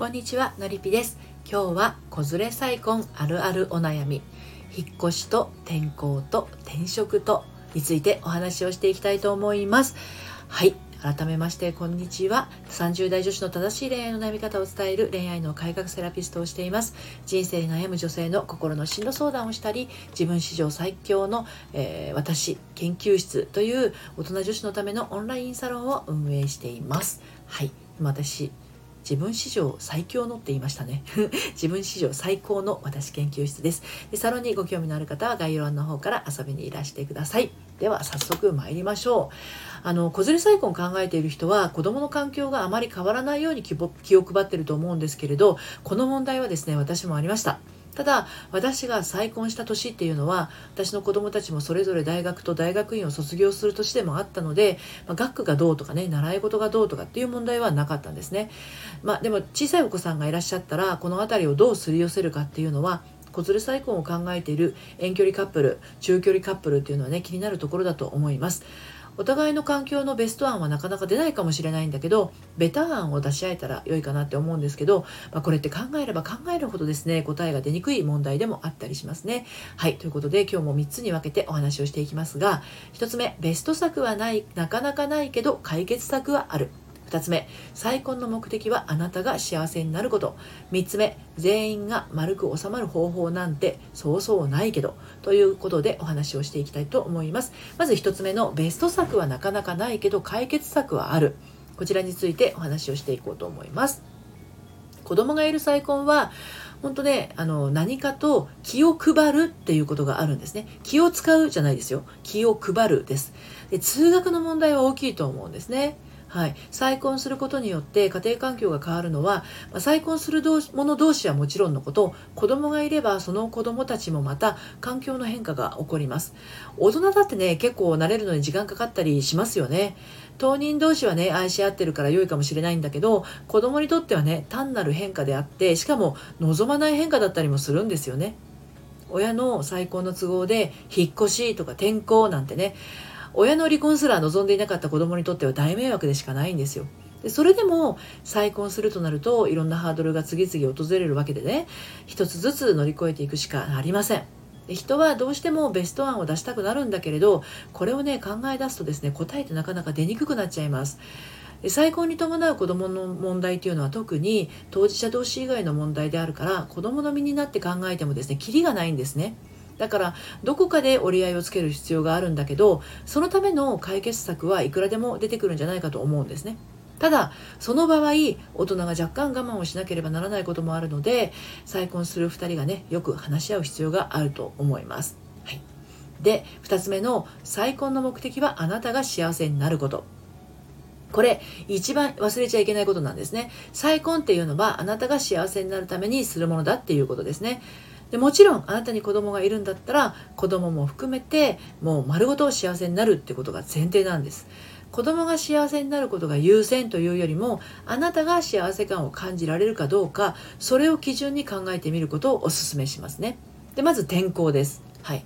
こんにちはのりぴです。今日は子連れ再婚あるあるお悩み引っ越しと転校と転職とについてお話をしていきたいと思います。はい改めましてこんにちは。30代女子の正しい恋愛の悩み方を伝える恋愛の改革セラピストをしています。人生に悩む女性の心の進路相談をしたり自分史上最強の、えー、私研究室という大人女子のためのオンラインサロンを運営しています。はい私自分史上最強のって言いましたね。自分史上最高の私研究室です。でサロンにご興味のある方は概要欄の方から遊びにいらしてください。では早速参りましょう。あの子連れ再婚考えている人は子供の環境があまり変わらないように気を配ってると思うんですけれどこの問題はですね私もありました。ただ私が再婚した年っていうのは私の子供たちもそれぞれ大学と大学院を卒業する年でもあったので、まあ、学区がどうとかね習い事がどうとかっていう問題はなかったんですね、まあ、でも小さいお子さんがいらっしゃったらこの辺りをどうすり寄せるかっていうのは子連れ再婚を考えている遠距離カップル中距離カップルっていうのはね気になるところだと思います。お互いの環境のベスト案はなかなか出ないかもしれないんだけどベター案を出し合えたら良いかなって思うんですけど、まあ、これって考えれば考えるほどですね答えが出にくい問題でもあったりしますね。はいということで今日も3つに分けてお話をしていきますが1つ目ベスト策はないなかなかないけど解決策はある。2つ目再婚の目的はあなたが幸せになること3つ目全員が丸く収まる方法なんてそうそうないけどということでお話をしていきたいと思いますまず1つ目のベスト策はなかなかないけど解決策はあるこちらについてお話をしていこうと思います子供がいる再婚は本当ね、あの、何かと気を配るっていうことがあるんですね。気を使うじゃないですよ。気を配るです。で通学の問題は大きいと思うんですね。はい、再婚することによって家庭環境が変わるのは、まあ、再婚する者同士はもちろんのこと子供がいればその子供たちもまた環境の変化が起こります。大人だってね結構慣れるのに時間かかったりしますよね。当人同士はね愛し合ってるから良いかもしれないんだけど子供にとってはね単なる変化であってしかも望まない変化だったりもするんですよね。親の再婚の都合で引っ越しとか転校なんてね親の離婚すら望んでいなかった子供にとっては大迷惑でしかないんですよ。でそれでも再婚するとなるといろんなハードルが次々訪れるわけでね一つずつ乗り越えていくしかありません。人はどうしてもベスト案を出したくなるんだけれどこれをね考え出すとですね答えってなかなか出にくくなっちゃいます。再婚に伴う子どもの問題というのは特に当事者同士以外の問題であるから子どもの身になって考えてもですねキリがないんですね。だからどこかで折り合いをつける必要があるんだけどそのための解決策はいくらでも出てくるんじゃないかと思うんですね。ただその場合大人が若干我慢をしなければならないこともあるので再婚する2人がねよく話し合う必要があると思います。はい、で2つ目の再婚の目的はあなたが幸せになることこれ一番忘れちゃいけないことなんですね再婚っていうのはあなたが幸せになるためにするものだっていうことですねでもちろんあなたに子供がいるんだったら子供も含めてもう丸ごと幸せになるってことが前提なんです。子供が幸せになることが優先というよりもあなたが幸せ感を感じられるかどうかそれを基準に考えてみることをお勧めしますね。でまず転校です。はい。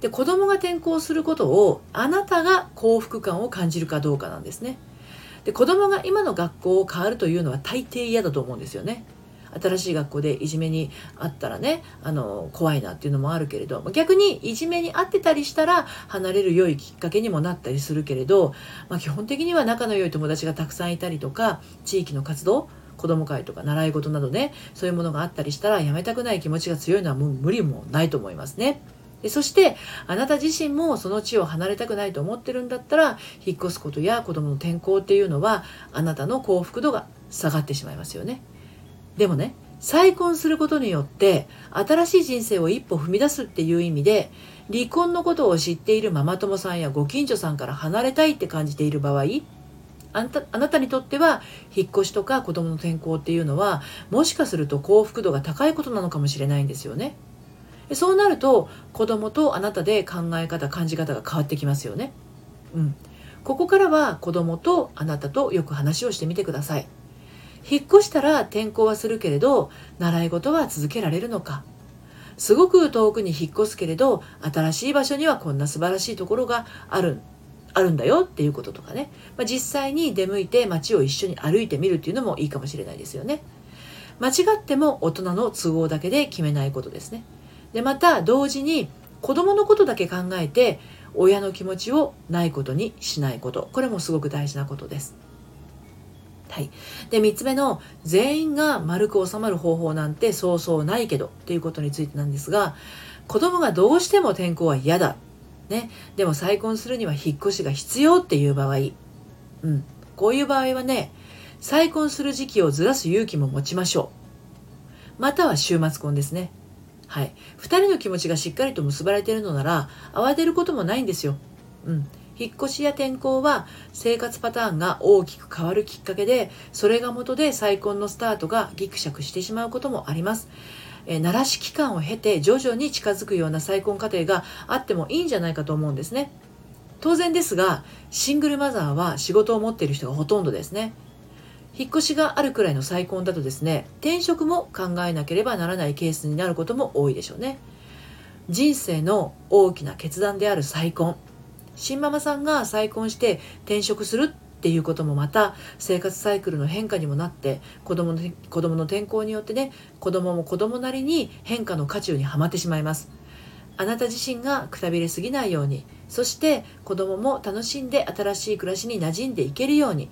で子供が転校することをあなたが幸福感を感じるかどうかなんですね。で子供が今の学校を変わるというのは大抵嫌だと思うんですよね。新しい学校でいじめにあったらねあの怖いなっていうのもあるけれど逆にいじめにあってたりしたら離れる良いきっかけにもなったりするけれど、まあ、基本的には仲の良い友達がたくさんいたりとか地域の活動子ども会とか習い事などねそういうものがあったりしたらやめたくない気持ちが強いのはもう無理もないと思いますね。でそしてあなた自身もその地を離れたくないと思ってるんだったら引っ越すことや子供の転校っていうのはあなたの幸福度が下がってしまいますよね。でもね再婚することによって新しい人生を一歩踏み出すっていう意味で離婚のことを知っているママ友さんやご近所さんから離れたいって感じている場合あなたあなたにとっては引っ越しとか子供の転校っていうのはもしかすると幸福度が高いことなのかもしれないんですよね。そうなると子供とあなたで考え方感じ方が変わってきますよね。うん、ここからは子供とあなたとよく話をしてみてください。引っ越したら転校はするけれど習い事は続けられるのか。すごく遠くに引っ越すけれど新しい場所にはこんな素晴らしいところがあるあるんだよっていうこととかね、まあ、実際に出向いて街を一緒に歩いてみるっていうのもいいかもしれないですよね。間違っても大人の都合だけで決めないことですね。でまた同時に子供のことだけ考えて親の気持ちをないことにしないこと。これもすごく大事なことです。はい、で3つ目の全員が丸く収まる方法なんてそうそうないけどっていうことについてなんですが子供がどうしても転校は嫌だ、ね、でも再婚するには引っ越しが必要っていう場合、うん、こういう場合はね再婚する時期をずらす勇気も持ちましょう。または週末婚ですね。はい。2人の気持ちがしっかりと結ばれているのなら慌てることもないんですよ。うん。引っ越しや転校は生活パターンが大きく変わるきっかけでそれが元で再婚のスタートがギクシャクしてしまうこともあります。えー、慣らし期間を経て徐々に近づくような再婚過程があってもいいんじゃないかと思うんですね。当然ですがシングルマザーは仕事を持っている人がほとんどですね。引っ越しがあるくらいの再婚だとですね転職も考えなければならないケースになることも多いでしょうね。人生の大きな決断である再婚新ママさんが再婚して転職するっていうこともまた生活サイクルの変化にもなって子供の子供の転校によってね子供も子供なりに変化の渦中にはまってしまいます。あなた自身がくたびれすぎないようにそして子供も楽しんで新しい暮らしに馴染んでいけるように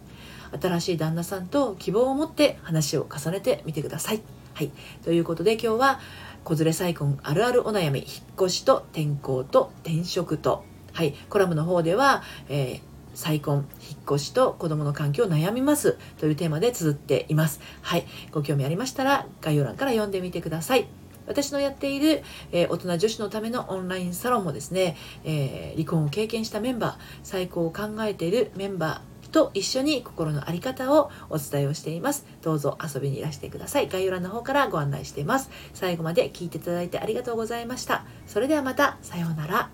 新しい旦那さんと希望を持って話を重ねてみてください。はい、ということで今日は子連れ再婚あるあるお悩み引っ越しと転校と転職と。はい、コラムの方では、えー、再婚、引っ越しと子供の環境を悩みますというテーマで綴っています。はい、ご興味ありましたら概要欄から読んでみてください。私のやっている、えー、大人女子のためのオンラインサロンもですね、えー、離婚を経験したメンバー、再婚を考えているメンバーと一緒に心の在り方をお伝えをしています。どうぞ遊びにいらしてください。概要欄の方からご案内しています。最後まで聞いていただいてありがとうございました。それではまた、さようなら。